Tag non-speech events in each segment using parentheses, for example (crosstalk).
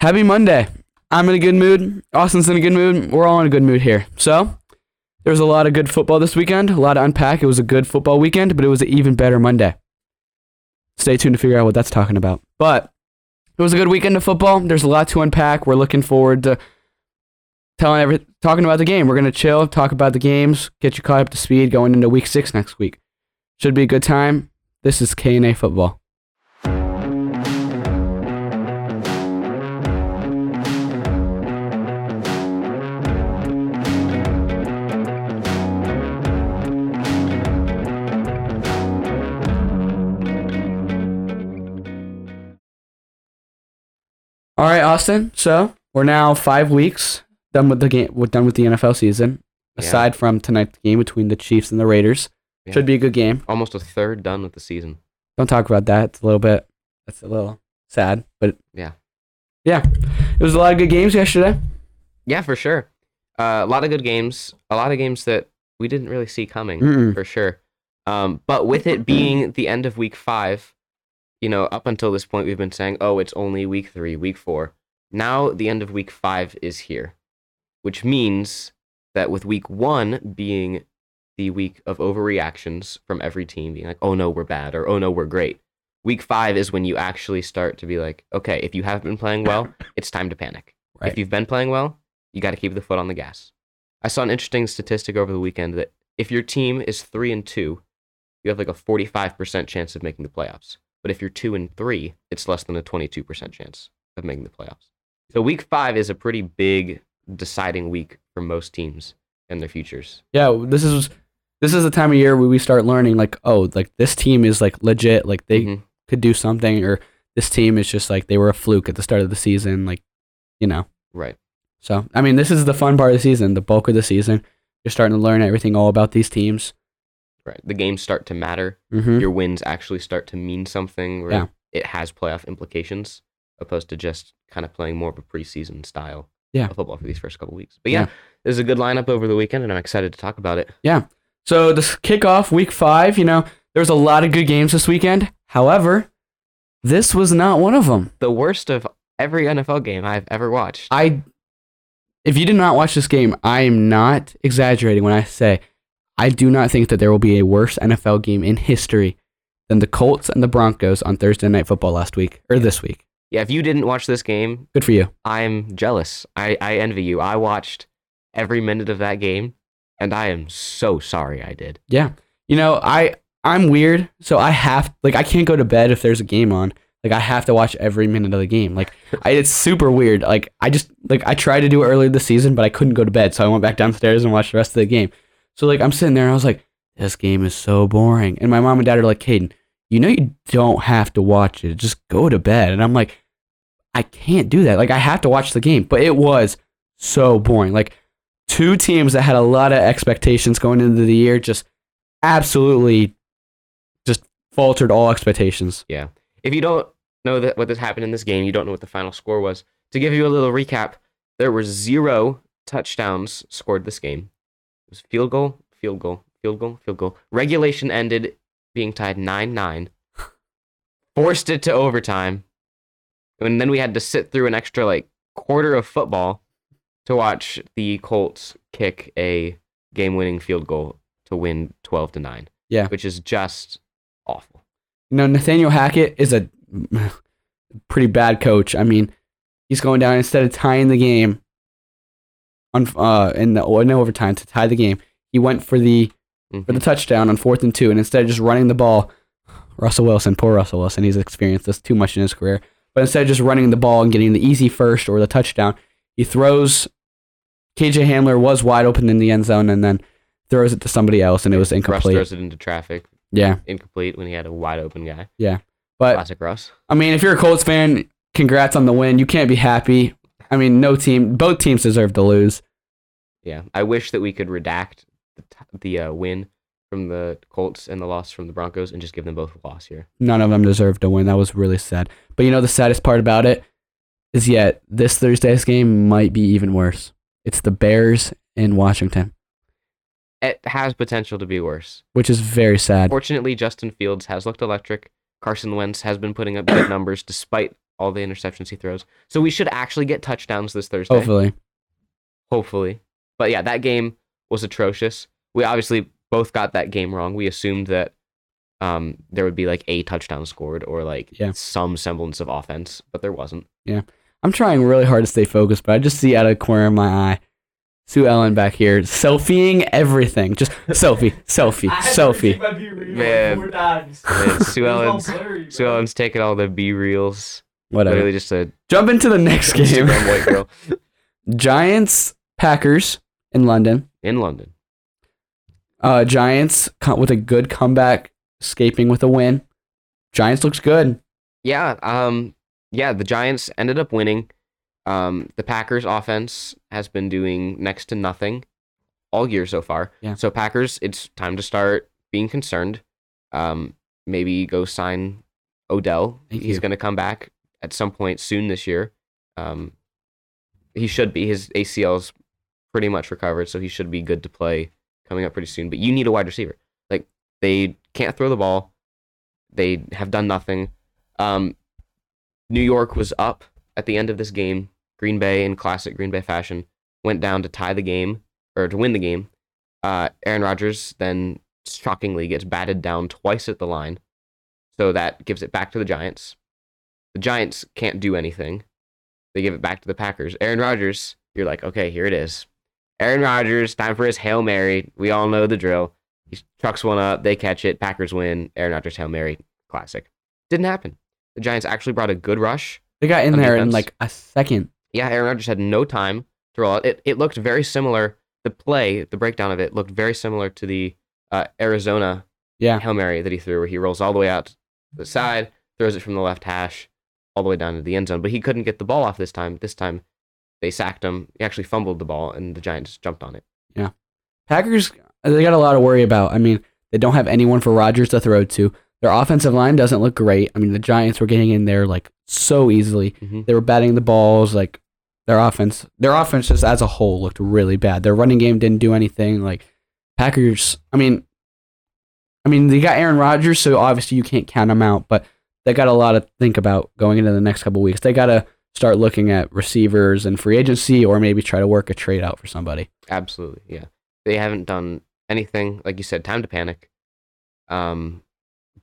Happy Monday. I'm in a good mood. Austin's in a good mood. We're all in a good mood here. So, there was a lot of good football this weekend, a lot to unpack. It was a good football weekend, but it was an even better Monday. Stay tuned to figure out what that's talking about. But it was a good weekend of football. There's a lot to unpack. We're looking forward to telling every talking about the game. We're gonna chill, talk about the games, get you caught up to speed going into week six next week. Should be a good time. This is K and A football. All right, Austin. So we're now five weeks done with the game. We're done with the NFL season. Yeah. Aside from tonight's game between the Chiefs and the Raiders, Yeah. should be a good game. Almost a third done with the season. Don't talk about that. It's a little bit. That's a little sad, but Yeah. yeah. It was a lot of good games yesterday. Yeah, for sure. Uh, a lot of good games. A lot of games that we didn't really see coming, Mm-mm. for sure. Um, but with it being the end of week five, you know, up until this point, we've been saying, oh, it's only week three, week four. Now the end of week five is here, which means that with week one being the week of overreactions from every team, being like, oh no, we're bad, or oh no, we're great. Week five is when you actually start to be like, okay, if you haven't been playing well, (laughs) it's time to panic. Right. If you've been playing well, you got to keep the foot on the gas. I saw an interesting statistic over the weekend that if your team is three and two, you have like a 45% chance of making the playoffs. But if you're two and three, it's less than a 22% chance of making the playoffs. So week five is a pretty big deciding week for most teams and their futures. Yeah, this is this is the time of year where we start learning like, oh, like this team is like legit, like they Mhm. could do something, or this team is just like they were a fluke at the start of the season, like you know. Right. So I mean, this is the fun part of the season, the bulk of the season. You're starting to learn everything all about these teams. Right. The games start to matter. Mm-hmm. Your wins actually start to mean something where Yeah. it has playoff implications opposed to just kind of playing more of a preseason style Yeah. of football for these first couple weeks. But yeah, Yeah. there's a good lineup over the weekend and I'm excited to talk about it. Yeah. So this kickoff week five, you know, there was a lot of good games this weekend. However, this was not one of them. The worst of every NFL game I've ever watched. I, if you did not watch this game, I am not exaggerating when I say I do not think that there will be a worse NFL game in history than the Colts and the Broncos on Thursday Night Football last week or this week. Yeah, if you didn't watch this game, Good for you. I'm jealous. I, I envy you. I watched every minute of that game and I am so sorry I did. Yeah. You know, I I'm weird, so I have like I can't go to bed if there's a game on. Like I have to watch every minute of the game. Like (laughs) I, it's super weird. Like I just like I tried to do it earlier this season, but I couldn't go to bed, so I went back downstairs and watched the rest of the game. So like I'm sitting there and I was like, this game is so boring. And my mom and dad are like, Caden, you know you don't have to watch it. Just go to bed. And I'm like, I can't do that. Like I have to watch the game. But it was so boring. Like two teams that had a lot of expectations going into the year just absolutely just faltered all expectations. Yeah. If you don't know that what this happened in this game, you don't know what the final score was. To give you a little recap, there were zero touchdowns scored this game. It was field goal, field goal, field goal, field goal. Regulation ended being tied 9 9. Forced it to overtime. And then we had to sit through an extra like quarter of football to watch the Colts kick a game winning field goal to win 12 to 9. Yeah. Which is just awful. You know, Nathaniel Hackett is a (laughs) pretty bad coach. I mean, he's going down instead of tying the game on uh in the in overtime to tie the game. He went for the for the Mhm. touchdown on fourth and two, and instead of just running the ball, Russell Wilson, poor Russell Wilson, he's experienced this too much in his career. But instead of just running the ball and getting the easy first or the touchdown, he throws. KJ Hamler was wide open in the end zone, and then throws it to somebody else, and it was Russ incomplete. throws it into traffic, Yeah, incomplete when he had a wide open guy. Yeah, but Classic Russ. I mean, if you're a Colts fan, congrats on the win. You can't be happy. I mean, no team, both teams deserve to lose. Yeah, I wish that we could redact the, t- the uh, win from the Colts and the loss from the Broncos and just give them both a loss here. None of them deserved to win. That was really sad. But you know, the saddest part about it is yet this Thursday's game might be even worse. It's the Bears in Washington, It has potential to be worse. which is very sad. Fortunately, Justin Fields has looked electric. Carson Wentz has been putting up good numbers despite all the interceptions he throws. So we should actually get touchdowns this Thursday. Hopefully. hopefully. But yeah, that game was atrocious. We obviously both got that game wrong. We assumed that um, there would be like a touchdown scored or like Yeah. some semblance of offense, but there wasn't. Yeah. I'm trying really hard to stay focused, but I just see out of the corner of my eye Sue Ellen back here selfieing everything. Just (laughs) selfie, selfie, selfie. Man. Man, Sue (laughs) Ellen's Sue Ellen's taking all the B reels. Whatever. Literally just a Jump into the next game. Instagram white girl (laughs) Giants, Packers in London. in London. Uh, Giants with a good comeback, escaping with a win. Giants looks good. Yeah, um, yeah, the Giants ended up winning. Um, the Packers offense has been doing next to nothing all year so far. Yeah. So Packers, it's time to start being concerned. Um, maybe go sign Odell. Thank He's going to come back at some point soon this year. Um, he should be. His ACL's pretty much recovered, so he should be good to play coming up pretty soon. But you need a wide receiver. Like they can't throw the ball. They have done nothing. Um, New York was up at the end of this game. Green Bay, in classic Green Bay fashion, went down to tie the game or to win the game. Uh, Aaron Rodgers then shockingly gets batted down twice at the line, so that gives it back to the Giants. The Giants can't do anything. They give it back to the Packers. Aaron Rodgers, you're like, okay, here it is. Aaron Rodgers, time for his Hail Mary. We all know the drill. He trucks one up, they catch it, Packers win. Aaron Rodgers, Hail Mary, classic. Didn't happen. The Giants actually brought a good rush. They got in there in like a second. Yeah, Aaron Rodgers had no time to roll out. It, it looked very similar. The play, the breakdown of it looked very similar to the uh, Arizona Yeah. Hail Mary that he threw, where he rolls all the way out to the side, throws it from the left hash, all the way down to the end zone. But he couldn't get the ball off this time. This time, they sacked him. He actually fumbled the ball, and the Giants jumped on it. Yeah, Packers, they got a lot to worry about. I mean, they don't have anyone for Rodgers to throw to. Their offensive line doesn't look great. I mean, the Giants were getting in there like so easily. Mhm. They were batting the balls. Like their offense, their offense just as a whole looked really bad. Their running game didn't do anything. Like Packers, I mean, I mean, they got Aaron Rodgers, so obviously you can't count them out. But they got a lot to think about going into the next couple weeks. They got to start looking at receivers and free agency, or maybe try to work a trade out for somebody. Absolutely, yeah. They haven't done anything, like you said, time to panic. Um,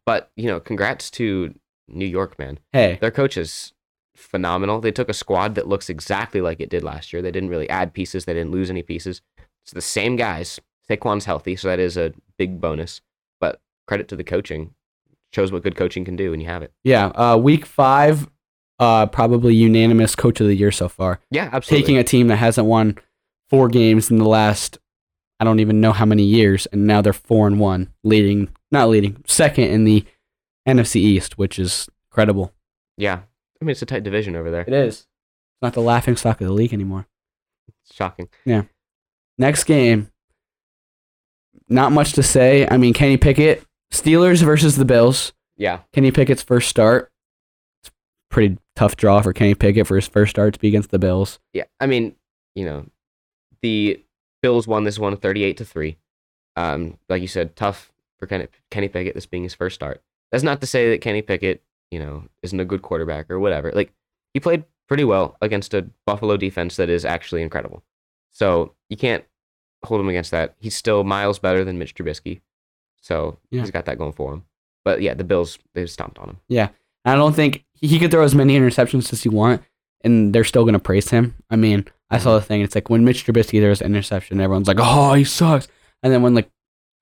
but you know, congrats to New York, man. Hey, Their coach is phenomenal. They took a squad that looks exactly like it did last year. They didn't really add pieces. They didn't lose any pieces. It's the same guys. Saquon's healthy, so that is a big bonus. But credit to the coaching. Shows what good coaching can do and you have it. Yeah, uh, week five, uh, probably unanimous coach of the year so far. Yeah, absolutely. Taking a team that hasn't won four games in the last, I don't even know how many years, and now they're four and one, leading, not leading, second in the NFC East, which is incredible. yeah. I mean, it's a tight division over there. It is. It's not the laughing stock of the league anymore. It's shocking. Yeah. Next game, not much to say. I mean, Kenny Pickett, Steelers versus the Bills. Yeah. Kenny Pickett's first start. Pretty tough draw for Kenny Pickett for his first start to be against the Bills. Yeah, I mean, you know, the Bills won this one 38 to 3. Um, like you said, tough for Kenny, Kenny Pickett, this being his first start. That's not to say that Kenny Pickett, you know, isn't a good quarterback or whatever. Like, he played pretty well against a Buffalo defense that is actually incredible. So you can't hold him against that. He's still miles better than Mitch Trubisky. So Yeah. he's got that going for him. But yeah, the Bills, they stomped on him. I don't think he could throw as many interceptions as he want, and they're still going to praise him. I mean, I saw the thing. It's like when Mitch Trubisky throws an interception, everyone's like, "Oh, he sucks," and then when like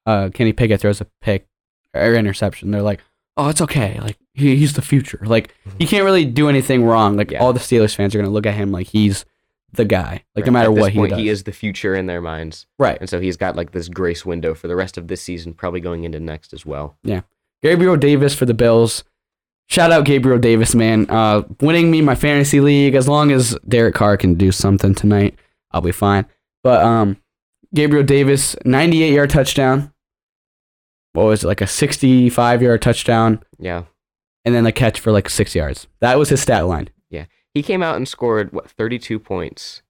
uh, Kenny Pickett throws a pick or interception, they're like, "Oh, it's okay. Like he, he's the future. Like he can't really do anything wrong. Like Yeah. all the Steelers fans are going to look at him like he's the guy. Like no matter what he does. he is the future in their minds. right. And so he's got like this grace window for the rest of this season, probably going into next as well. Yeah. Gabriel Davis for the Bills. Shout out Gabriel Davis, man. Uh, winning me my fantasy league. As long as Derek Carr can do something tonight, I'll be fine. But um, Gabriel Davis, 98 yard touchdown. What was it, like a 65 yard touchdown, Yeah. and then a catch for like six yards. That was his stat line. Yeah. He came out and scored, what, 32 points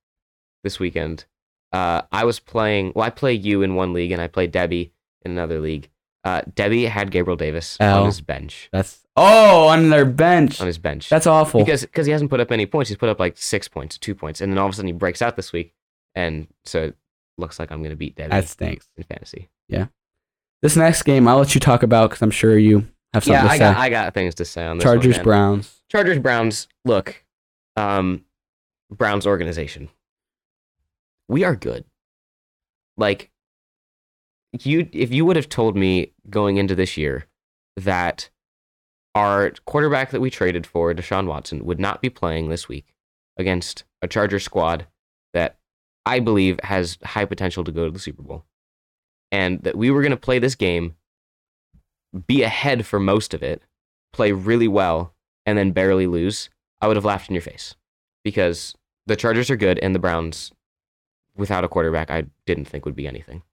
this weekend. Uh, I was playing, well, I play you in one league and I play Debbie in another league. Uh, Debbie had Gabriel Davis on his bench. That's oh on their bench. On his bench. That's awful. because because he hasn't put up any points. He's put up like six points, two points, and then all of a sudden he breaks out this week, and so it looks like I'm gonna beat Debbie that stinks. in fantasy. Yeah. This next game, I'll let you talk about because I'm sure you have something Yeah, to I say. got I got things to say on this. one, Chargers man. Browns. Chargers Browns. Look, um, Browns organization. We are good. Like you, if you would have told me going into this year that our quarterback that we traded for, Deshaun Watson, would not be playing this week against a Charger squad that I believe has high potential to go to the Super Bowl, and that we were going to play this game, be ahead for most of it, play really well, and then barely lose, I would have laughed in your face because the Chargers are good and the Browns, without a quarterback, I didn't think would be anything.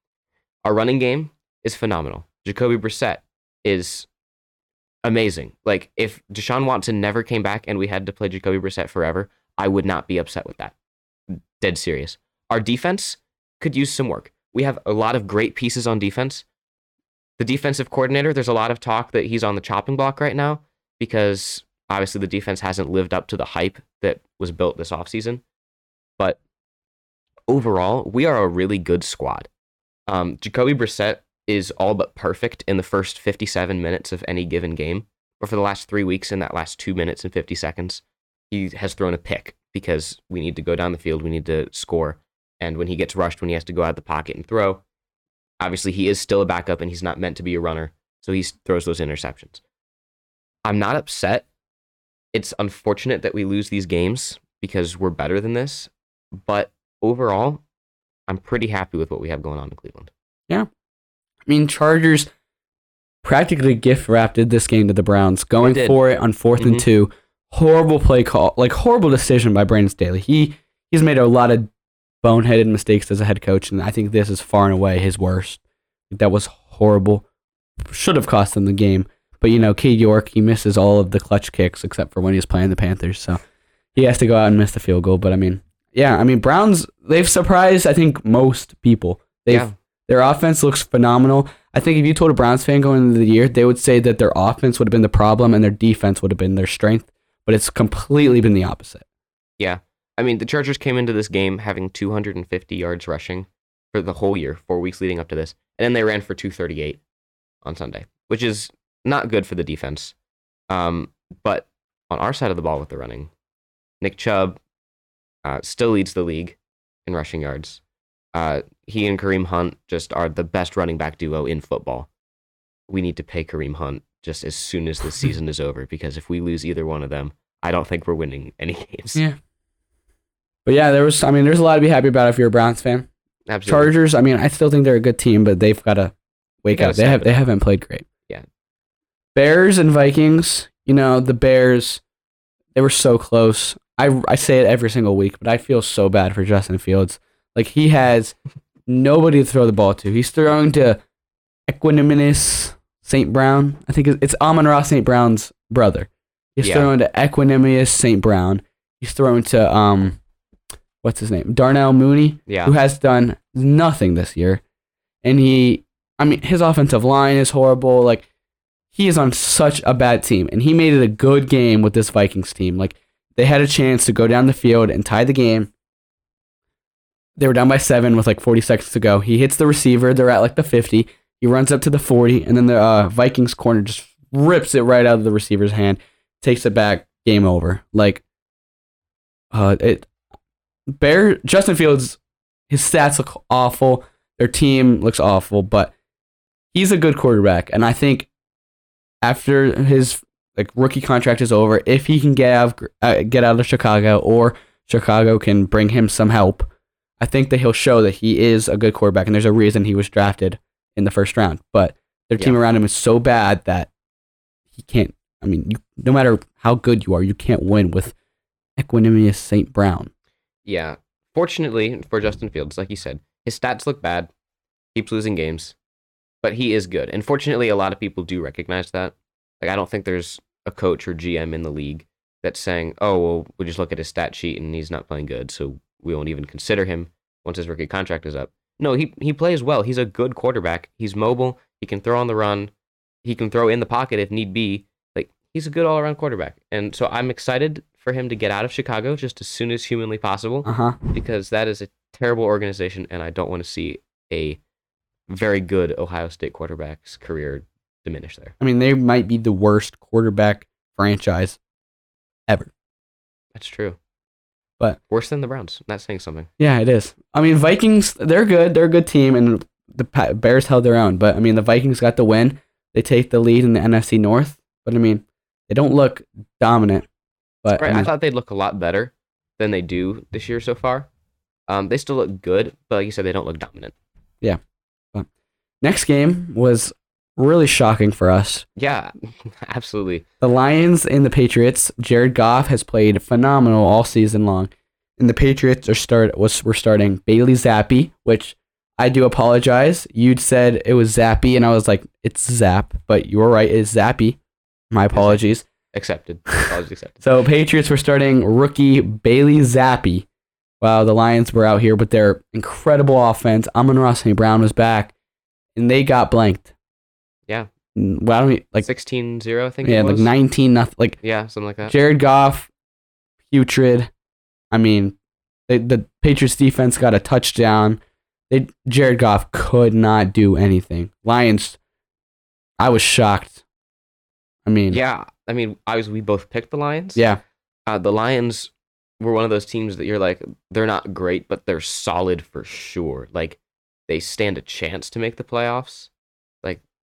Our running game is phenomenal. Jacoby Brissett is amazing. Like if Deshaun Watson never came back and we had to play Jacoby Brissett forever, I would not be upset with that. Dead serious. Our defense could use some work. We have a lot of great pieces on defense. The defensive coordinator, there's a lot of talk that he's on the chopping block right now because obviously the defense hasn't lived up to the hype that was built this offseason. But overall, we are a really good squad. Um, Jacoby Brissett is all but perfect in the first 57 minutes of any given game. But for the last three weeks, in that last two minutes and 50 seconds, he has thrown a pick because we need to go down the field, we need to score. And when he gets rushed, when he has to go out of the pocket and throw, obviously he is still a backup and he's not meant to be a runner. So he throws those interceptions. I'm not upset. It's unfortunate that we lose these games because we're better than this. But overall, I'm pretty happy with what we have going on in Cleveland. Yeah. I mean, Chargers practically gift wrapped this game to the Browns, going did. for it on 4th and Mhm. two. Horrible play call, like horrible decision by Brandon Staley. He he's made a lot of boneheaded mistakes as a head coach, and I think this is far and away his worst. That was horrible. Should have cost them the game. But you know, Cade York, he misses all of the clutch kicks except for when he was playing the Panthers. So he has to go out and miss the field goal. But I mean, yeah, I mean Browns they've surprised I think most people. They've Yeah. their offense looks phenomenal. I think if you told a Browns fan going into the year, they would say that their offense would have been the problem and their defense would have been their strength. But it's completely been the opposite. Yeah. I mean, the Chargers came into this game having 250 yards rushing for the whole year, four weeks leading up to this. And then they ran for 238 on Sunday, which is not good for the defense. Um, but on our side of the ball with the running, Nick Chubb uh, still leads the league in rushing yards. Uh, he and Kareem Hunt just are the best running back duo in football. We need to pay Kareem Hunt just as soon as the (laughs) season is over because if we lose either one of them, I don't think we're winning any (laughs) games. Yeah. But yeah, there was I mean, there's a lot to be happy about if you're a Browns fan. Absolutely. Chargers, I mean, I still think they're a good team, but they've got to wake up. They have they haven't played great. Yeah. Bears and Vikings, you know, the Bears they were so close. I I say it every single week, but I feel so bad for Justin Fields. Like he has nobody to throw the ball to. He's throwing to Equanimeous St. Brown. I think it's, it's Amon-Ra St. Brown's brother. He's Yeah. throwing to Equanimeous St. Brown. He's throwing to um what's his name? Darnell Mooney Yeah. who has done nothing this year. And he, I mean, his offensive line is horrible. Like, he is on such a bad team. And he made it a good game with this Vikings team. Like, they had a chance to go down the field and tie the game. They were down by seven with like 40 seconds to go. He hits the receiver. They're at like the 50. He runs up to the 40. And then the uh, Vikings corner just rips it right out of the receiver's hand, takes it back. Game over. Like, uh, it, Bear Justin Fields, his stats look awful. Their team looks awful, but he's a good quarterback, and I think after his like rookie contract is over, if he can get out of, uh, get out of Chicago or Chicago can bring him some help, I think that he'll show that he is a good quarterback, and there's a reason he was drafted in the first round. But their team Yeah. around him is so bad that he can't. I mean, you, no matter how good you are, you can't win with Equanimeous St. Brown. Yeah. Fortunately for Justin Fields, like you said, his stats look bad. Keeps losing games, but he is good. And fortunately, a lot of people do recognize that. Like, I don't think there's a coach or GM in the league that's saying, "Oh, well, we just look at his stat sheet and he's not playing good, so we won't even consider him once his rookie contract is up." No, he he plays well. He's a good quarterback. He's mobile. He can throw on the run. He can throw in the pocket if need be. Like he's a good all around quarterback. And so I'm excited for him to get out of Chicago just as soon as humanly possible Uh huh. because that is a terrible organization and I don't want to see a very good Ohio State quarterback's career diminish there. I mean, they might be the worst quarterback franchise ever. That's true. But- worse than the Browns. That's saying something. Yeah, it is. I mean, Vikings, they're good. They're a good team, and the Bears held their own. But I mean, the Vikings got the win. They take the lead in the NFC North. But I mean, they don't look dominant. But Right. I I thought they'd look a lot better than they do this year so far. Um, they still look good, but like you said, they don't look dominant. Yeah. But next game was really shocking for us. Yeah, (laughs) absolutely. The Lions and the Patriots. Jared Goff has played phenomenal all season long, and the Patriots are start was were starting Bailey Zappe, which I do apologize. You'd said it was Zappy, and I was like, it's Zap, but you were right, it's Zappy. My apologies. Accepted. (laughs) Apologies accepted. So Patriots were starting rookie Bailey Zappe, Wow, the Lions were out here with their incredible offense. Amon-Ra St. Brown was back, and they got blanked. Yeah. Well, I don't mean, like 16-0, I think yeah, like nineteen nothing. Like Yeah, something like that. Jared Goff, putrid. I mean, they, the Patriots defense got a touchdown. They Jared Goff could not do anything. Lions, I was shocked. I mean, Yeah, I mean, I was. We both picked the Lions. yeah, uh, the Lions were one of those teams that you're like, they're not great, but they're solid for sure. Like they stand a chance to make the playoffs.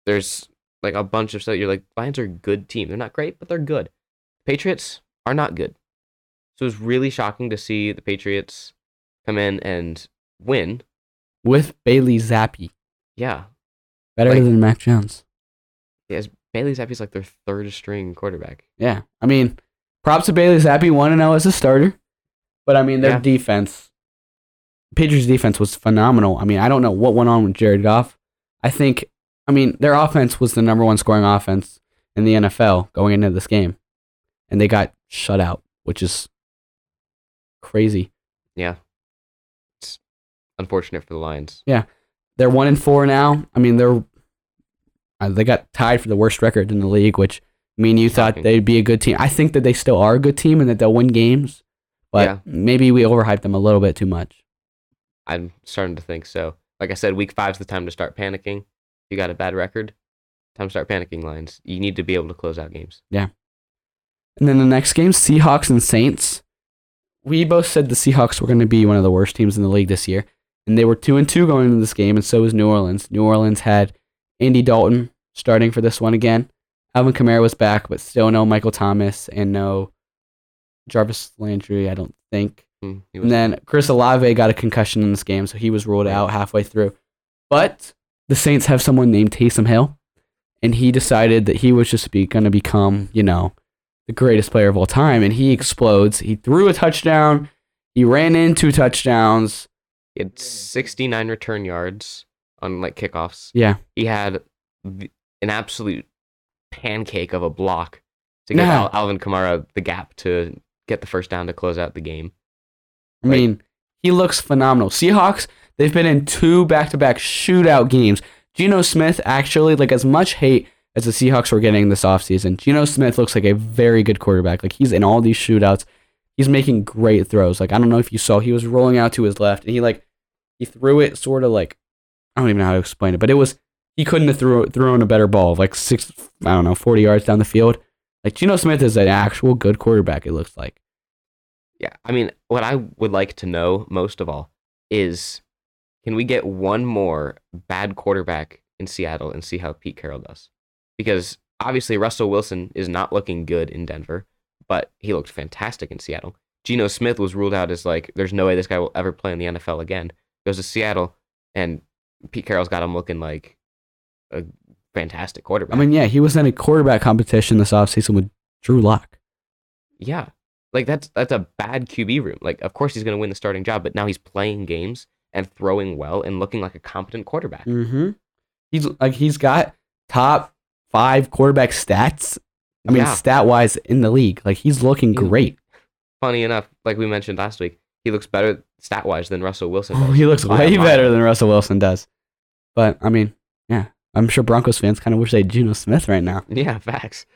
There's like a bunch of stuff. You're like, Lions are a good team. They're not great, but they're good. Patriots are not good. So it was really shocking to see the Patriots come in and win. with Bailey Zappe, Yeah, better Like- than Mac Jones. yes. Bailey Zappe's like their third string quarterback. Yeah, I mean, props to Bailey Zappe, one and zero as a starter, but I mean their Yeah. defense, Patriots defense was phenomenal. I mean, I don't know what went on with Jared Goff. I think, I mean, their offense was the number one scoring offense in the NFL going into this game, and they got shut out, which is crazy. Yeah, it's unfortunate for the Lions. Yeah, they're one and four now. I mean, they're uh, they got tied for the worst record in the league, which I mean, you thought they'd be a good team. I think that they still are a good team and that they'll win games, but Yeah. maybe we overhyped them a little bit too much. I'm starting to think so. Like I said, week five's the time to start panicking. You got a bad record, time to start panicking Lions. You need to be able to close out games. Yeah. And then the next game, Seahawks and Saints. We both said the Seahawks were going to be one of the worst teams in the league this year, and they were two and two going into this game, and so was New Orleans. New Orleans had Andy Dalton starting for this one again. Alvin Kamara was back, but still no Michael Thomas and no Jarvis Landry. I don't think. Hmm, was- And then Chris Olave got a concussion in this game, so he was ruled out halfway through. But the Saints have someone named Taysom Hill, and he decided that he was just be going to become, mm. you know, the greatest player of all time, and he explodes. He threw a touchdown. He ran in two touchdowns. he had 69 return yards on like kickoffs. Yeah, He had an absolute pancake of a block to give Yeah. Alvin Kamara the gap to get the first down to close out the game. I Like- mean, he looks phenomenal. Seahawks, they've been in two back-to-back shootout games. Geno Smith actually, like as much hate as the Seahawks were getting this offseason, Geno Smith looks like a very good quarterback. Like he's in all these shootouts. He's making great throws. Like I don't know if you saw, he was rolling out to his left and he like he threw it sort of like I don't even know how to explain it, but it was he couldn't have threw thrown a better ball, like six I don't know, forty yards down the field. Like Geno Smith is an actual good quarterback, it looks like. Yeah, I mean, what I would like to know most of all is can we get one more bad quarterback in Seattle and see how Pete Carroll does? Because obviously Russell Wilson is not looking good in Denver, but he looked fantastic in Seattle. Geno Smith was ruled out as like there's no way this guy will ever play in the NFL again. Goes to Seattle and Pete Carroll's got him looking like a fantastic quarterback. I mean, yeah, he was in a quarterback competition this offseason with Drew Lock. Yeah. Like that's that's a bad QB room. Like of course he's going to win the starting job, but now he's playing games and throwing well and looking like a competent quarterback. Mm-hmm. He's like he's got top five quarterback stats. I mean, Yeah. stat wise in the league, like he's looking He's- great. Funny enough, like we mentioned last week, he looks better stat wise than Russell Wilson. Oh, Does he looks way better than Russell Wilson does. But I mean, yeah, I'm sure Broncos fans kind of wish they had Geno Smith right now. Yeah, facts.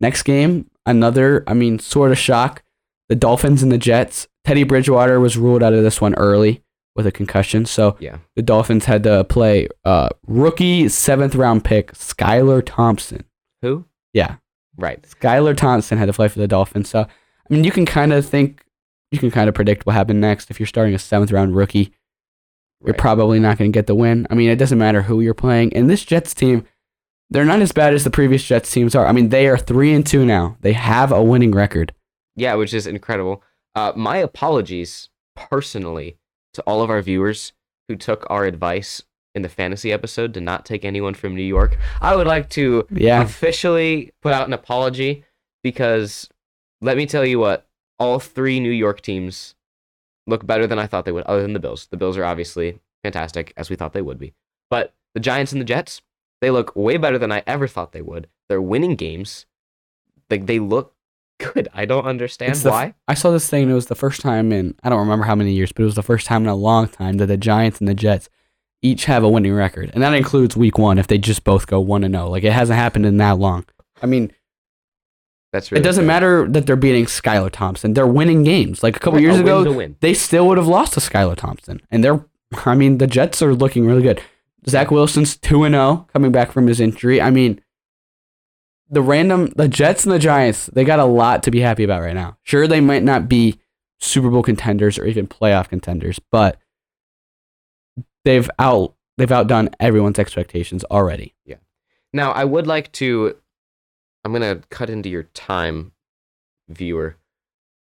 Next game, another, I mean, sort of shock. The Dolphins and the Jets. Teddy Bridgewater was ruled out of this one early with a concussion. So Yeah. the Dolphins had to play uh, rookie seventh round pick Skylar Thompson. Who? Yeah, Right. Skylar Thompson had to play for the Dolphins. So, I mean, you can kind of think, you can kind of predict what happened next. If you're starting a seventh round rookie, you're Right. probably not going to get the win. I mean, it doesn't matter who you're playing. And this Jets team, they're not as bad as the previous Jets teams are. I mean, they are three and two now. They have a winning record. Yeah, which is incredible. Uh, my apologies personally to all of our viewers who took our advice in the fantasy episode to not take anyone from New York. I would like to Yeah, officially put out an apology because let me tell you what, all three New York teams look better than I thought they would, other than the Bills. The Bills are obviously fantastic, as we thought they would be. But the Giants and the Jets, they look way better than I ever thought they would. They're winning games. Like they look good. I don't understand It's why. I saw this thing. It was the first time in I don't remember how many years, but it was the first time in a long time that the Giants and the Jets each have a winning record, and that includes Week One if they just both go one and zero. Like it hasn't happened in that long. I mean, That's really it doesn't good. matter that they're beating Skylar Thompson. They're winning games. Like a couple years a ago, they still would have lost to Skylar Thompson. And they're, I mean, the Jets are looking really good. Zach Wilson's 2 and 0 coming back from his injury. I mean, the random, the Jets and the Giants, they got a lot to be happy about right now. Sure, they might not be Super Bowl contenders or even playoff contenders, but they've out, they've outdone everyone's expectations already. Yeah. Now, I would like to. I'm going to cut into your time, viewer.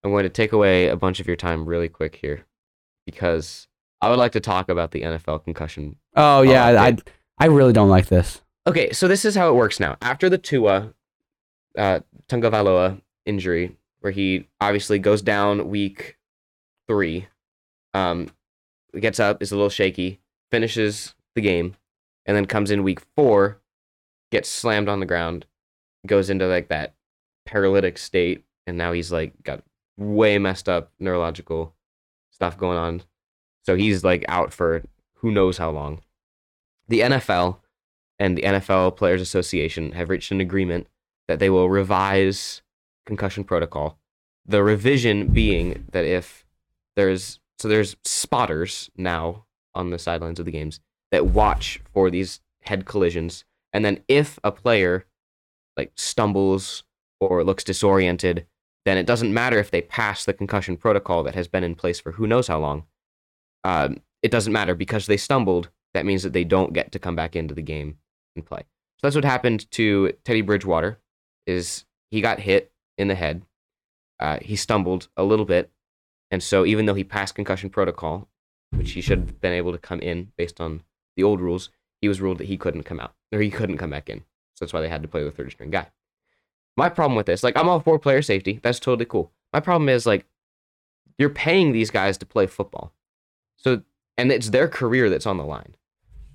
I'm going to take away a bunch of your time really quick here because I would like to talk about the NFL concussion. Oh, yeah, oh, okay. I, I really don't like this. Okay, so this is how it works now. After the Tua uh, Tagovailoa injury, where he obviously goes down week three, um, gets up, is a little shaky, finishes the game, and then comes in week four, gets slammed on the ground, goes into like that paralytic state, and now he's like got way messed up neurological stuff going on. So he's like out for who knows how long. The NFL and the NFL Players Association have reached an agreement that they will revise concussion protocol. The revision being that if there's so there's spotters now on the sidelines of the games that watch for these head collisions. And then if a player like stumbles or looks disoriented then it doesn't matter if they pass the concussion protocol that has been in place for who knows how long. Um, it doesn't matter. Because they stumbled that means that they don't get to come back into the game and play. So that's what happened to teddy bridgewater is he got hit in the head. Uh, he stumbled a little bit. And so even though he passed concussion protocol which he should have been able to come in based on the old rules he was ruled that he couldn't come out or he couldn't come back in. So that's why they had to play the third string guy. My problem with this like i'm all for player safety. That's totally cool. My problem is like you're paying these guys to play football. So and it's their career that's on the line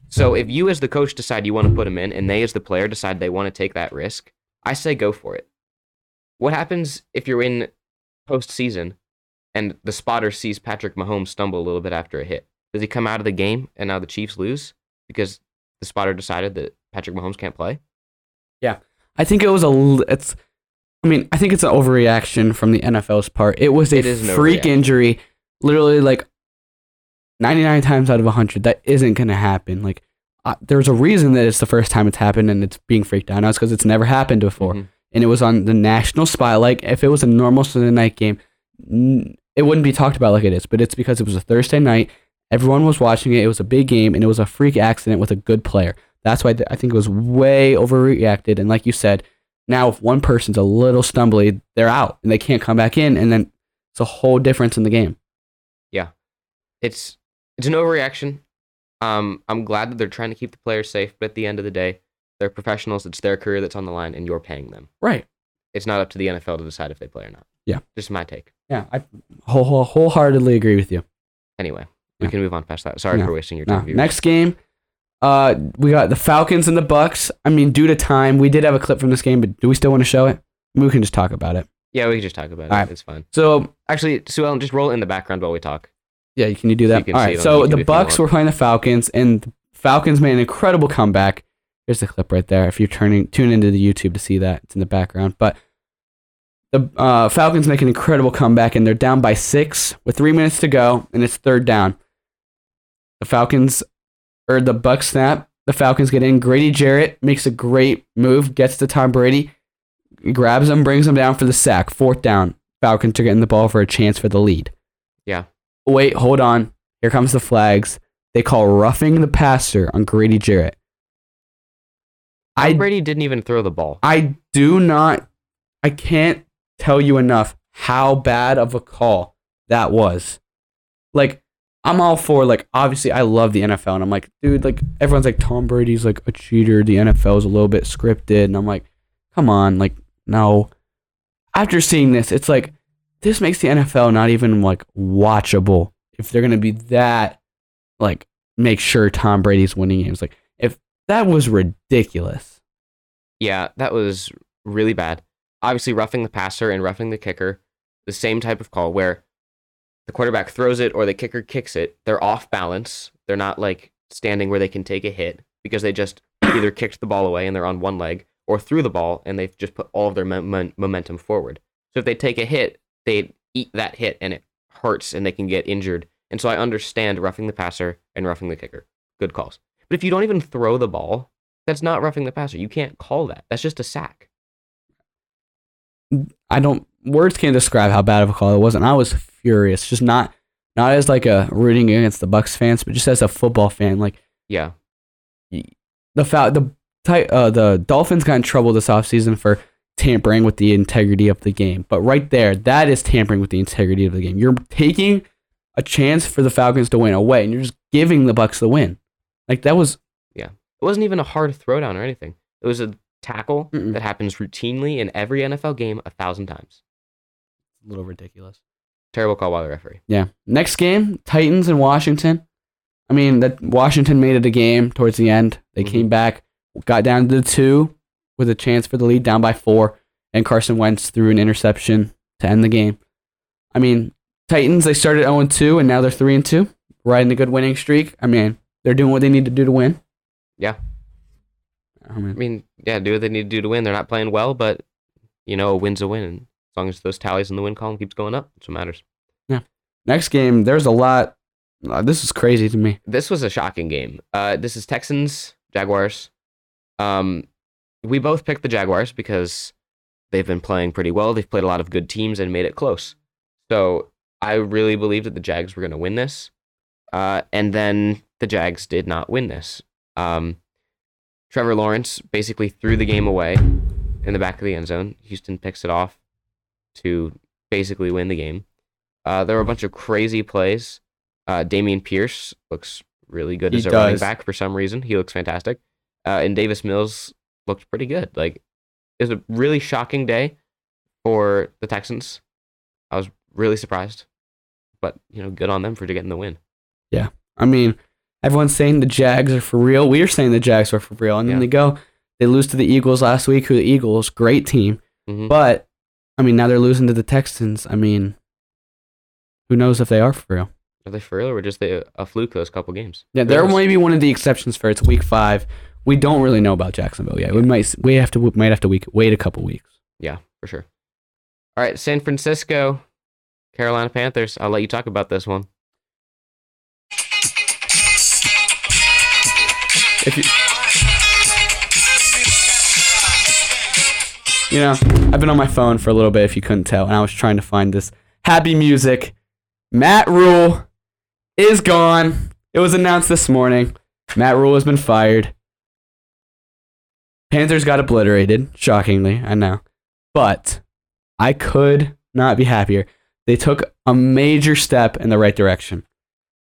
so if you as the coach decide you want to put them in and they as the player decide they want to take that risk i say go for it what happens if you're in postseason and the spotter sees patrick mahomes stumble a little bit after a hit does he come out of the game and now the chiefs lose because the spotter decided that patrick mahomes can't play Yeah. I think it was a It's. I mean, I think it's an overreaction from the NFL's part. It was a It freak injury. Literally, like ninety nine times out of hundred, that isn't going to happen. Like, uh, there's a reason that it's the first time it's happened and it's being freaked out now. It's because it's never happened before, Mhm. and it was on the national spotlight. If it was a normal Sunday night game, n- it wouldn't be talked about like it is. But it's because it was a Thursday night. Everyone was watching it. It was a big game, and it was a freak accident with a good player. That's why th- I think it was way overreacted. And like you said, now if one person's a little stumbly, they're out and they can't come back in, and then it's a whole difference in the game. Yeah. It's it's an overreaction. Um, I'm glad that they're trying to keep the players safe, but at the end of the day, they're professionals. It's their career that's on the line, and you're paying them. Right. It's not up to the NFL to decide if they play or not. Yeah. just my take. Yeah, I whole, whole, wholeheartedly agree with you. Anyway, we can move on past that. Sorry No. for wasting your time. viewers. next game, uh, we got the Falcons and the Bucks. I mean, due to time, we did have a clip from this game, but do we still want to show it? We can just talk about it. Yeah, we can just talk about it. Alright. It's fine. So Actually, Sue Ellen, just roll it in the background while we talk. Yeah, can you do So that? you can All right. So the Bucks were playing the Falcons, and the Falcons made an incredible comeback. Here's the clip right there. If you're turning tune into the YouTube to see that, it's in the background. But the uh, Falcons make an incredible comeback, and they're down by six with three minutes to go, and it's third down. The Falcons or the Bucks snap. The Falcons get in. Grady Jarrett makes a great move, gets to Tom Brady, grabs him, brings him down for the sack. Fourth down. Falcons are getting the ball for a chance for the lead. Wait, hold on. Here comes the flags. They call roughing the passer on Grady Jarrett. Tom I Brady didn't even throw the ball. I do not I can't tell you enough how bad of a call that was. Like I'm all for like obviously I love the NFL and I'm like dude like everyone's like Tom Brady's like a cheater the NFL is a little bit scripted and I'm like come on like no after seeing this it's like this makes the NFL not even like watchable if they're going to be that like make sure Tom Brady's winning games like if that was ridiculous Yeah, that was really bad. Obviously, roughing the passer and roughing the kicker, the same type of call where the quarterback throws it or the kicker kicks it. They're off balance. They're not like standing where they can take a hit because they just (coughs) either kicked the ball away and they're on one leg or threw the ball and they've just put all of their mom- momentum forward. So if they take a hit, they eat that hit and it hurts and they can get injured. And so I understand roughing the passer and roughing the kicker. Good calls. But if you don't even throw the ball, that's not roughing the passer. You can't call that. That's just a sack. I don't words can't describe how bad of a call it was, and I was furious. Just not not as like a rooting against the Bucks fans, but just as a football fan. Like Yeah. the foul, the uh, the Dolphins got in trouble this offseason for tampering with the integrity of the game. But right there, that is tampering with the integrity of the game. You're taking a chance for the Falcons to win away, and you're just giving the Bucks the win. Like that was yeah. It wasn't even a hard throwdown or anything. It was a tackle Mm-mm. that happens routinely in every NFL game a thousand times. a little ridiculous. Terrible call by the referee. Yeah. Next game, Titans and Washington. I mean, that Washington made it a game towards the end. They Mhm. came back, got down to the two with a chance for the lead, down by four, and Carson Wentz threw an interception to end the game. I mean, Titans they started 0 2 and now they're 3 and 2, riding a good winning streak. I mean, they're doing what they need to do to win. Yeah. I I mean, mean, yeah, do what they need to do to win. They're not playing well, but you know, a win's a win. And as long as those tallies in the win column keeps going up, that's what matters. Yeah. Next game, there's a lot. uh, this is crazy to me. This was a shocking game. Uh, this is Texans Jaguars. Um, we both picked the Jaguars because they've been playing pretty well. They've played a lot of good teams and made it close. So I really believed that the Jags were going to win this. Uh, and then the Jags did not win this. Um, Trevor Lawrence basically threw the game away in the back of the end zone. Houston picks it off to basically win the game. Uh, there were a bunch of crazy plays. Uh, Dameon Pierce looks really good He as a running back for some reason. He looks fantastic. Uh, and Davis Mills looked pretty good. Like it was a really shocking day for the Texans. I was really surprised, but you know, good on them for getting the win. Yeah, I mean, everyone's saying the Jags are for real. We are saying the Jags are for real. And then Yeah. they go, they lose to the Eagles last week, who the Eagles, great team. Mhm. But, I mean, now they're losing to the Texans. I mean, who knows if they are for real? Are they for real or just they, a fluke those couple games? Yeah, they're maybe one of the exceptions for it's week five. We don't really know about Jacksonville yet. We might we have to might have to week, wait a couple weeks. Yeah, for sure. All right, San Francisco, Carolina Panthers. I'll let you talk about this one. If you, you know, I've been on my phone for a little bit. If you couldn't tell, and I was trying to find this happy music. Matt Rhule is gone. It was announced this morning. Matt Rhule has been fired. Panthers got obliterated. Shockingly, I know, but I could not be happier. They took a major step in the right direction.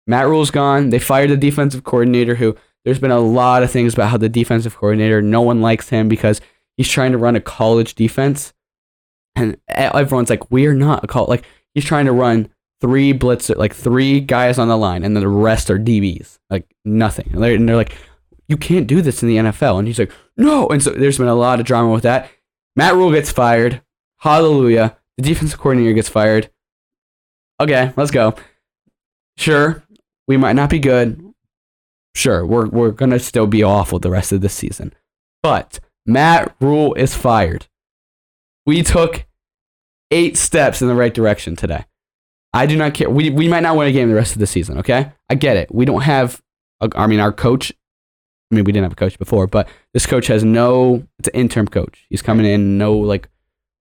Matt Rhule's gone. They fired the defensive coordinator who there's been a lot of things about how the defensive coordinator, no one likes him because he's trying to run a college defense. And everyone's like, we are not a call. Like, he's trying to run three blitz, like three guys on the line, and then the rest are DBs. Like, nothing. And they're, and they're like, you can't do this in the NFL. And he's like, no. And so there's been a lot of drama with that. Matt Rhule gets fired. Hallelujah. The defensive coordinator gets fired. Okay, let's go. Sure, we might not be good. Sure, we're we're gonna still be awful the rest of the season. But Matt Rhule is fired. We took eight steps in the right direction today. I do not care. We, we might not win a game the rest of the season, okay? I get it. We don't have, a, I mean, our coach, I mean, we didn't have a coach before, but this coach has no, it's an interim coach. He's coming in, no, like,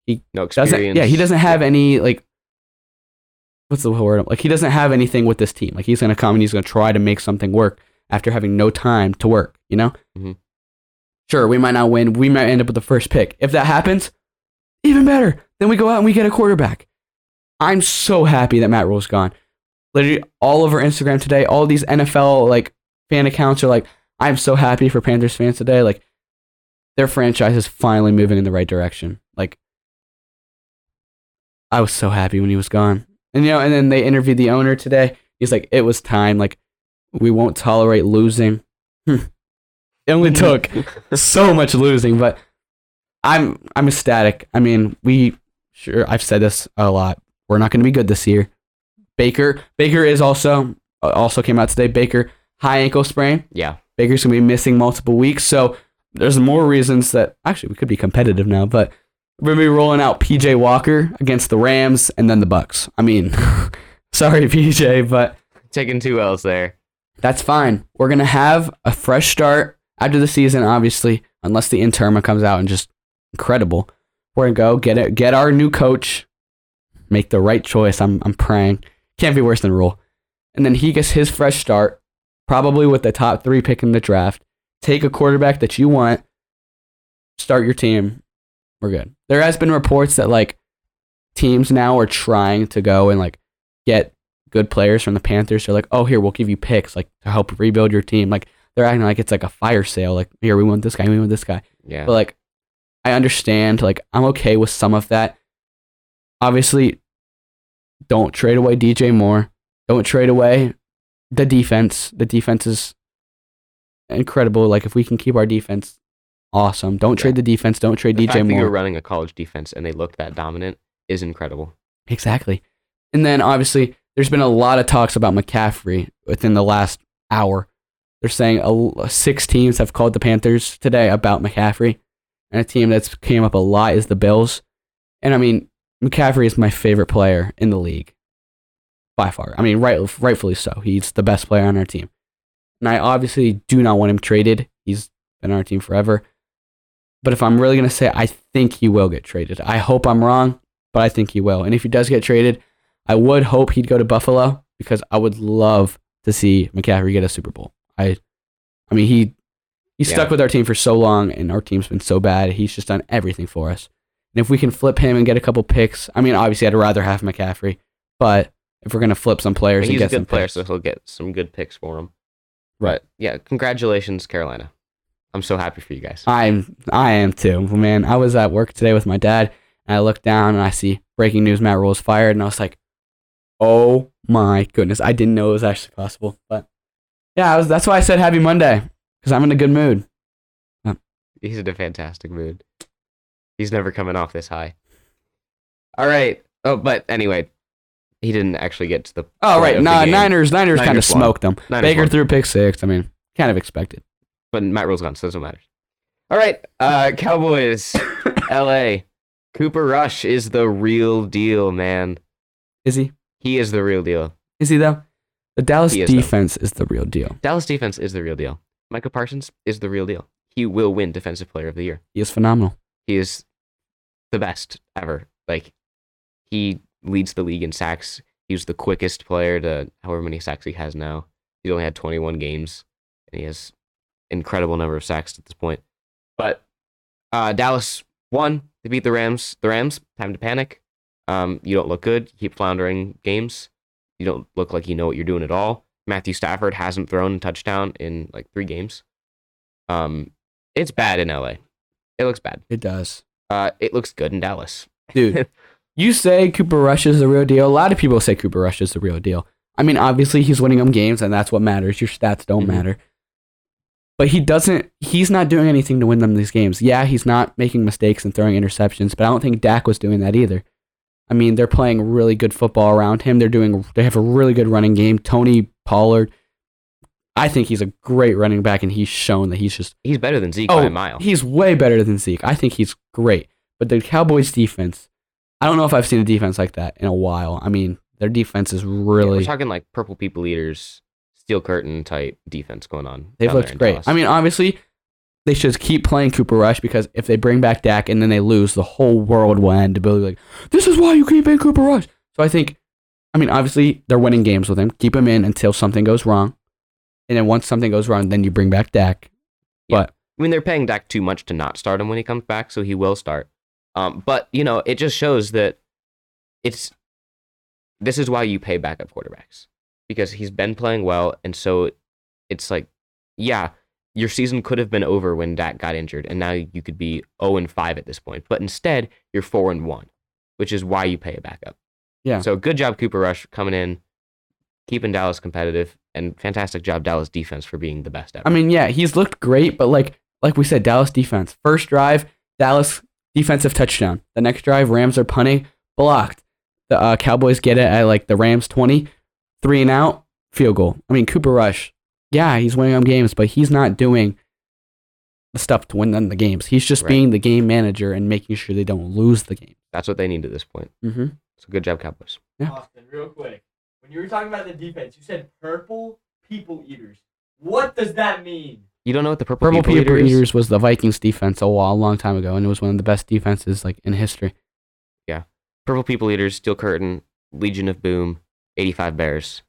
he No experience. yeah, he doesn't have any, like, what's the word? Like, he doesn't have anything with this team. Like, he's going to come and he's going to try to make something work after having no time to work, you know? Mhm. Sure, we might not win. We might end up with the first pick. If that happens, even better. Then we go out and we get a quarterback. I'm so happy that Matt Rhule's gone. Literally all over Instagram today, all these NFL like fan accounts are like, I'm so happy for Panthers fans today. Like their franchise is finally moving in the right direction. Like I was so happy when he was gone. And you know, and then they interviewed the owner today. He's like, it was time. Like we won't tolerate losing. (laughs) Hmm. it only (laughs) took so (laughs) much losing, but I'm I'm ecstatic. I mean, we sure I've said this a lot. We're not going to be good this year. Baker Baker is also uh, also came out today. Baker high ankle sprain. yeah. Baker's going to be missing multiple weeks. So there's more reasons that actually we could be competitive now, but we're going to be rolling out PJ Walker against the Rams and then the Bucs. I mean, (laughs) sorry (laughs) PJ, but Taking two L's there. that's fine. We're gonna have a fresh start after the season, obviously, unless the interim comes out and just incredible. We're gonna go get it, get our new coach, make the right choice. I'm I'm praying. Can't be worse than Rhule. And then he gets his fresh start, probably with the top three pick in the draft. Take a quarterback that you want, start your team. We're good. There has been reports that like teams now are trying to go and like get good players from the Panthers. They're like, oh, here, we'll give you picks like to help rebuild your team. Like they're acting like it's like a fire sale. Like here, we want this guy, we want this guy. Yeah. But like, I understand. Like I'm okay with some of that. Obviously, don't trade away DJ Moore. Don't trade away the defense. The defense is incredible. Like if we can keep our defense, awesome. Don't trade the defense. Don't trade the DJ fact Moore. you're running a college defense and they looked that dominant is incredible. Exactly. And then obviously, there's been a lot of talks about McCaffrey within the last hour. They're saying a, six teams have called the Panthers today about McCaffrey, and a team that's came up a lot is the Bills. And I mean, McCaffrey is my favorite player in the league by far. I mean, right, rightfully so. He's the best player on our team, and I obviously do not want him traded. He's been on our team forever. But if I'm really gonna say, I think he will get traded. I hope I'm wrong, but I think he will. And if he does get traded, I would hope he'd go to Buffalo because I would love to see McCaffrey get a Super Bowl. I, I mean, he Yeah. stuck with our team for so long, and our team's been so bad. He's just done everything for us. And if we can flip him and get a couple picks, I mean, obviously, I'd rather have McCaffrey, but if we're gonna flip some players he's a get some good player, picks, so he'll get some good picks for him. Right. But yeah, congratulations, Carolina. I'm so happy for you guys. I'm I am too, man. I was at work today with my dad, and I look down and I see breaking news: Matt Rhule is fired, and I was like, "Oh my goodness!" I didn't know it was actually possible, but yeah, I was, that's why I said Happy Monday because I'm in a good mood. He's in a fantastic mood. He's never coming off this high. All right. Oh, but anyway, he didn't actually get to the. Oh right, nah, game. Niners, Niners, kind of smoked them. Niners Baker won. threw pick six. I mean, kind of expected. but Matt Rhule's gone, so it doesn't matter. All right, uh, Cowboys, (coughs) L.A. Cooper Rush is the real deal, man. Is he? He is the real deal. Is he though? The Dallas is, though. defense is the real deal. Dallas defense is the real deal. Micah Parsons is the real deal. He will win Defensive Player of the Year. He is phenomenal. He is the best ever. Like he leads the league in sacks. He was the quickest player to however many sacks he has now. He's only had 21 games, and he has incredible number of sacks at this point. But uh, Dallas won. They beat the Rams. The Rams time to panic. Um, you don't look good. You keep floundering games. You don't look like you know what you're doing at all. Matthew Stafford hasn't thrown a touchdown in like three games. Um, it's bad in LA. It looks bad. It does. Uh, it looks good in Dallas. Dude, (laughs) you say Cooper Rush is the real deal. A lot of people say Cooper Rush is the real deal. I mean, obviously he's winning them games, and that's what matters. Your stats don't Mhm. matter. But he doesn't. He's not doing anything to win them these games. Yeah, he's not making mistakes and throwing interceptions, but I don't think Dak was doing that either. I mean, they're playing really good football around him. They're doing. They have a really good running game. Tony Pollard. I think he's a great running back, and he's shown that he's just. He's better than Zeke Oh, by a mile. He's way better than Zeke. I think he's great. But the Cowboys' defense, I don't know if I've seen a defense like that in a while. I mean, their defense is Yeah, really. We're talking like purple people eaters, steel curtain type defense going on. They've looked great. Dallas. I mean, obviously, they should keep playing Cooper Rush because if they bring back Dak and then they lose, the whole world will end. To be like, this is why you keep in Cooper Rush. So I think, I mean, obviously they're winning games with him. Keep him in until something goes wrong, and then once something goes wrong, then you bring back Dak. But I mean, they're paying Dak too much to not start him when he comes back, so he will start. Um, but you know, it just shows that it's this is why you pay backup quarterbacks because he's been playing well, and so it's like, yeah, your season could have been over when Dak got injured, and now you could be zero and five at this point. But instead, you're four and one, which is why you pay a backup. Yeah. So good job, Cooper Rush, coming in, keeping Dallas competitive, and fantastic job, Dallas defense for being the best ever. I mean, yeah, he's looked great, but like like we said, Dallas defense. First drive, Dallas defensive touchdown. The next drive, Rams are punting, blocked. The uh, Cowboys get it at like the Rams 20, three and out, field goal. I mean, Cooper Rush, yeah, he's winning them games, but he's not doing the stuff to win them the games. He's just Right. being the game manager and making sure they don't lose the game. That's what they need at this point. Mm-hmm. So good job, Cowboys. Yeah. Austin, real quick. When you were talking about the defense, you said purple people eaters. What does that mean? You don't know what the purple, Purple people, People eater is? Eaters was the Vikings defense a while, a long time ago, and it was one of the best defenses like in history. Yeah, purple people eaters, Steel Curtain, Legion of Boom, 85 Bears.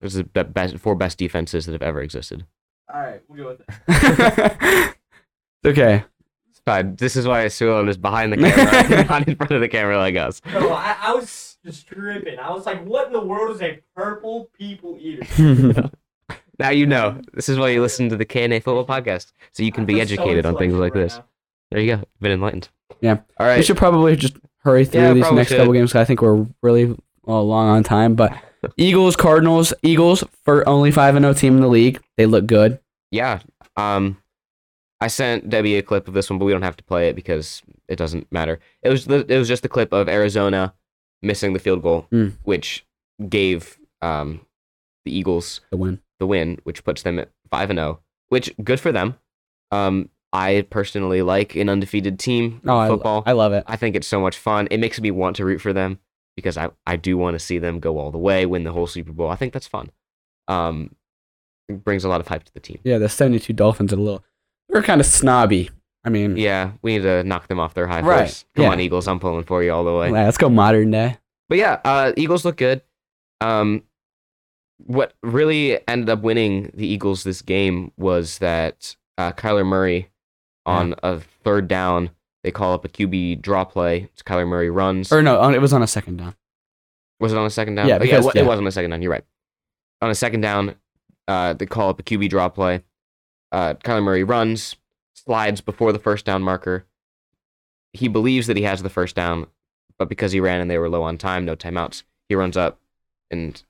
Those are the best, four best defenses that have ever existed. All right, we'll go with that. (laughs) okay. It's fine. This is why Suon is behind the camera, (laughs) (laughs) not in front of the camera like us. No, I, I was just tripping. I was like, what in the world is a purple people eater? Now you know. This is why you listen to the K&A Football Podcast, so you can I be feel so educated on things like right this. now. There you go. Been enlightened. Yeah. All right. We should probably just hurry through Yeah, these next should. couple games. 'cause I think we're really uh, long on time. But (laughs) Eagles, Cardinals, Eagles for only five and zero team in the league. They look good. yeah. Um, I sent Debbie a clip of this one, but we don't have to play it because it doesn't matter. It was the, it was just the clip of Arizona missing the field goal, Mm. which gave um the Eagles The win. The win, which puts them at five and zero. Which good for them. Um, I personally like an undefeated team Oh, football. I love it. I think it's so much fun. It makes me want to root for them because I, I do want to see them go all the way, win the whole Super Bowl. I think that's fun. Um, it brings a lot of hype to the team. Yeah, the seventy two Dolphins are a little. They're kind of snobby. I mean, Yeah, we need to knock them off their high Right, horse. Come yeah. on, Eagles! I'm pulling for you all the way. let's go modern day. But yeah, uh, Eagles look good. Um, what really ended up winning the Eagles this game was that uh, Kyler Murray on a third down, they call up a QB draw play. It's Kyler Murray runs. Or no, on- it was on a second down. Was it on a second down? Yeah, Oh, because- yeah. it was on a second down. You're right. On a second down, uh, they call up a QB draw play. Uh, Kyler Murray runs, slides before the first down marker. He believes that he has the first down, but because he ran and they were low on time, no timeouts, he runs up and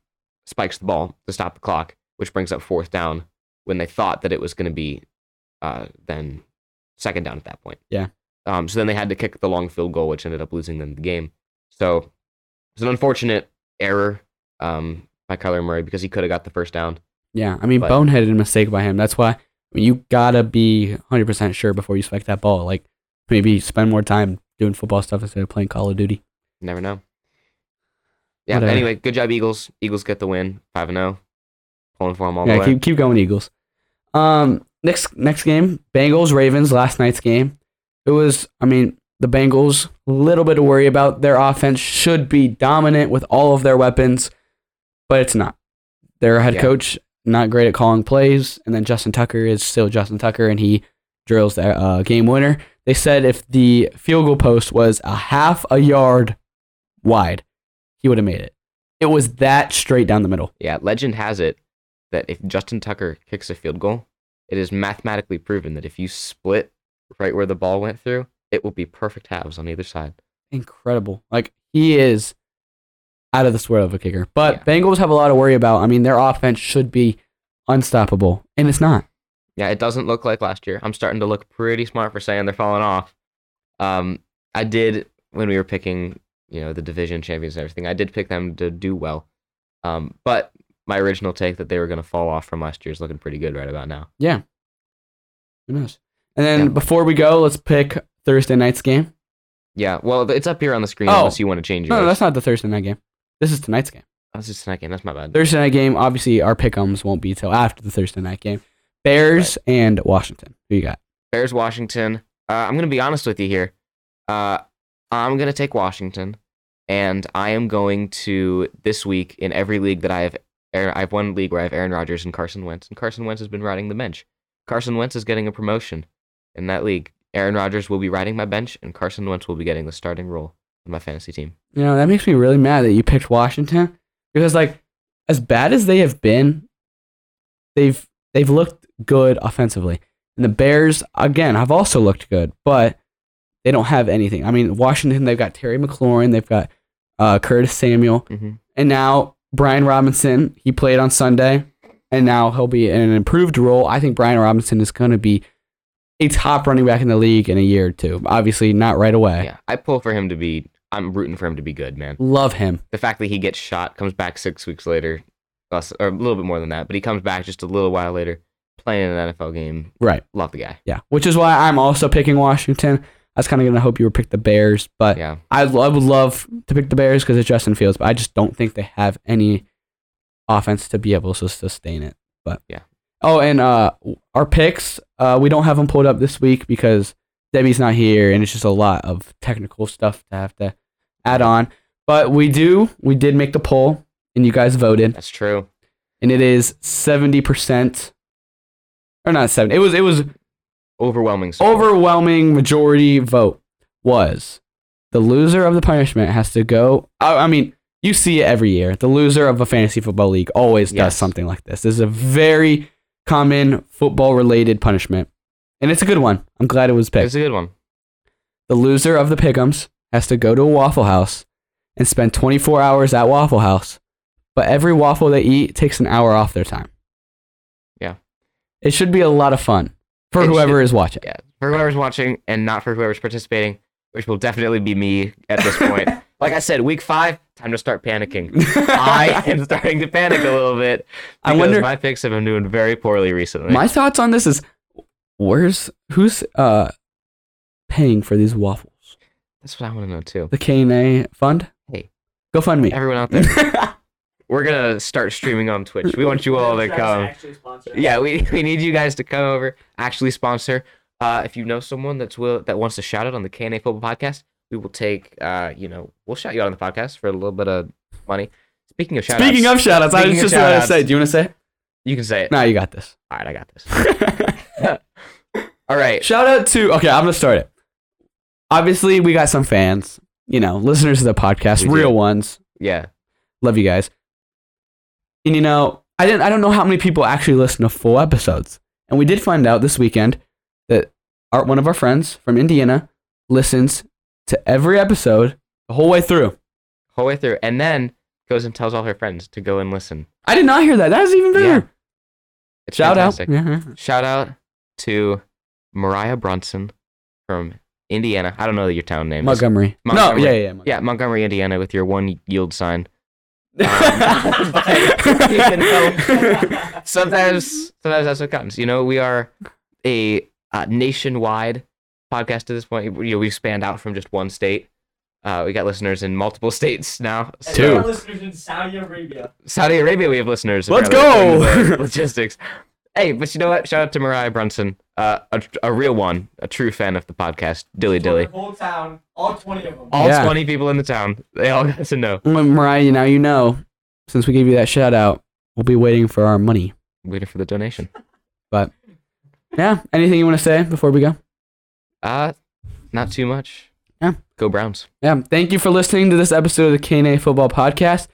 spikes the ball to stop the clock, which brings up fourth down when they thought that it was going to be uh, then second down at that point. Yeah. Um, so then they had to kick the long field goal, which ended up losing them the game. So it's an unfortunate error um, by Kyler Murray because he could have got the first down. Yeah, I mean, But- boneheaded mistake by him. That's why I mean, you gotta be hundred percent sure before you spike that ball. Like maybe spend more time doing football stuff instead of playing Call of Duty. Never know. Yeah. Whatever. Anyway, good job, Eagles. Eagles get the win, five and zero. Pulling for them all the yeah, way. keep keep going, Eagles. Um, next next game, Bengals Ravens. Last night's game, it was. I mean, the Bengals a little bit of worry about their offense. Should be dominant with all of their weapons, but it's not. Their head Yeah. coach not great at calling plays, and then Justin Tucker is still Justin Tucker, and he drills the uh, game winner. They said if the field goal post was a half a yard wide, he would have made it. It was that straight down the middle. Yeah, legend has it that if Justin Tucker kicks a field goal, it is mathematically proven that if you split right where the ball went through, it will be perfect halves on either side. incredible. Like he is out of this world of a kicker. But Bengals have a lot to worry about. I mean, their offense should be unstoppable, and it's not. Yeah, it doesn't look like last year. I'm starting to look pretty smart for saying they're falling off. Um, I did when we were picking you know the division champions and everything. I did pick them to do well, um, but my original take that they were going to fall off from last year is looking pretty good right about now. Yeah, who knows? And then Yeah. before we go, let's pick Thursday night's game. Yeah, well, it's up here on the screen Oh. unless you want to change No, yours. no, that's not the Thursday night game. This is tonight's game. That's just tonight game. That's my bad. Thursday night game. Obviously, our pickums won't be till after the Thursday night game. Bears and Washington. Who you got? Bears, Washington. Uh, I'm going to be honest with you here. Uh, I'm going to take Washington, and I am going to this week in every league that I have. Er, I have one league where I have Aaron Rodgers and Carson Wentz, and Carson Wentz has been riding the bench. Carson Wentz is getting a promotion in that league. Aaron Rodgers will be riding my bench, and Carson Wentz will be getting the starting role in my fantasy team. You know that makes me really mad that you picked Washington because, like, as bad as they have been, they've they've looked good offensively, and the Bears again have also looked good, but they don't have anything. I mean, Washington they've got Terry McLaurin, they've got uh, Curtis Samuel, Mm-hmm. and now Brian Robinson. He played on Sunday, and now he'll be in an improved role. I think Brian Robinson is going to be a top running back in the league in a year or two. Obviously, not right away. Yeah, I pull for him to be. I'm rooting for him to be good, man. Love him. the fact that he gets shot, comes back six weeks later, less, or a little bit more than that, but he comes back just a little while later, playing an NFL game. Right. Love the guy. Yeah, which is why I'm also picking Washington. I was kind of gonna hope you would pick the Bears, but Yeah, I, I would love to pick the Bears because it's Justin Fields, but I just don't think they have any offense to be able to sustain it. But Yeah. Oh, and uh, our picks, uh, we don't have them pulled up this week because Debbie's not here, and it's just a lot of technical stuff to have to add on. But we do, we did make the poll, and you guys voted, that's true. and it is seventy percent, or not seven. It was it was Overwhelming. support. overwhelming majority vote was the loser of the punishment has to go. I, I mean, you see it every year. The loser of a fantasy football league always does something like this. This is a very common football related punishment, and it's a good one. I'm glad it was picked. It's a good one. The loser of the pickums has to go to a Waffle House and spend 24 hours at Waffle House, but every waffle they eat takes an hour off their time. Yeah. It should be a lot of fun for It whoever is watching. Yeah, for whoever's watching and not for whoever's participating, which will definitely be me at this point. (laughs) like I said, week five, time to start panicking. I (laughs) am starting to panic a little bit. I wonder- My picks have been doing very poorly recently. My thoughts on this is where's who's uh paying for these waffles? That's what I want to know too. The K and A fund? Hey. Go fund me. Everyone out there, (laughs) we're gonna start streaming on Twitch. We want you all to come. Yeah, we, we need you guys to come over, actually sponsor. Uh, if you know someone that's will that wants to shout out on the K&A Football Podcast, we will take. Uh, you know, we'll shout you out on the podcast for a little bit of money. Speaking of shout Speaking of shout outs, I was Speaking of just about to shout-outs. say, do you want to say it? you can say it. No, you got this. All right, I got this. (laughs) (laughs) All right. Shout out to okay, I'm gonna start it. Obviously, we got some fans, you know, listeners of the podcast, We do. real ones. Yeah. Love you guys. And you know, I didn't I don't know how many people actually listen to full episodes. And we did find out this weekend that our one of our friends from Indiana listens to every episode the whole way through. Whole way through, and then goes and tells all her friends to go and listen. I did not hear that. That is even better. Yeah. It's Shout fantastic. out. Yeah. Shout out to Mariah Brunson from Indiana. I don't know your town name. Montgomery. Montgomery. No, yeah, yeah, yeah. Yeah, Montgomery, Indiana, with your one yield sign. Um, you know, Sometimes, sometimes that's what comes. You know, we are a uh, nationwide podcast at this point. You know, we've spanned out from just one state. Uh, we got listeners in multiple states now. And Two. there are listeners in Saudi Arabia. Saudi Arabia, we have listeners. Let's go! according to the Logistics. Hey, but you know what? Shout out to Mariah Brunson, uh, a, a real one, a true fan of the podcast, Dilly Dilly. The whole town, all 20 of them. All Yeah. 20 people in the town, they all got to know. Well, Mariah, now you know. Since we gave you that shout out, we'll be waiting for our money. Waiting for the donation. But yeah. Anything you want to say before we go? Uh, not too much. Yeah. Go Browns. Yeah. Thank you for listening to this episode of the K&A Football Podcast.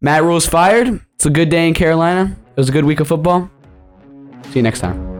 Matt Rhule's fired. It's a good day in Carolina. It was a good week of football. See you next time.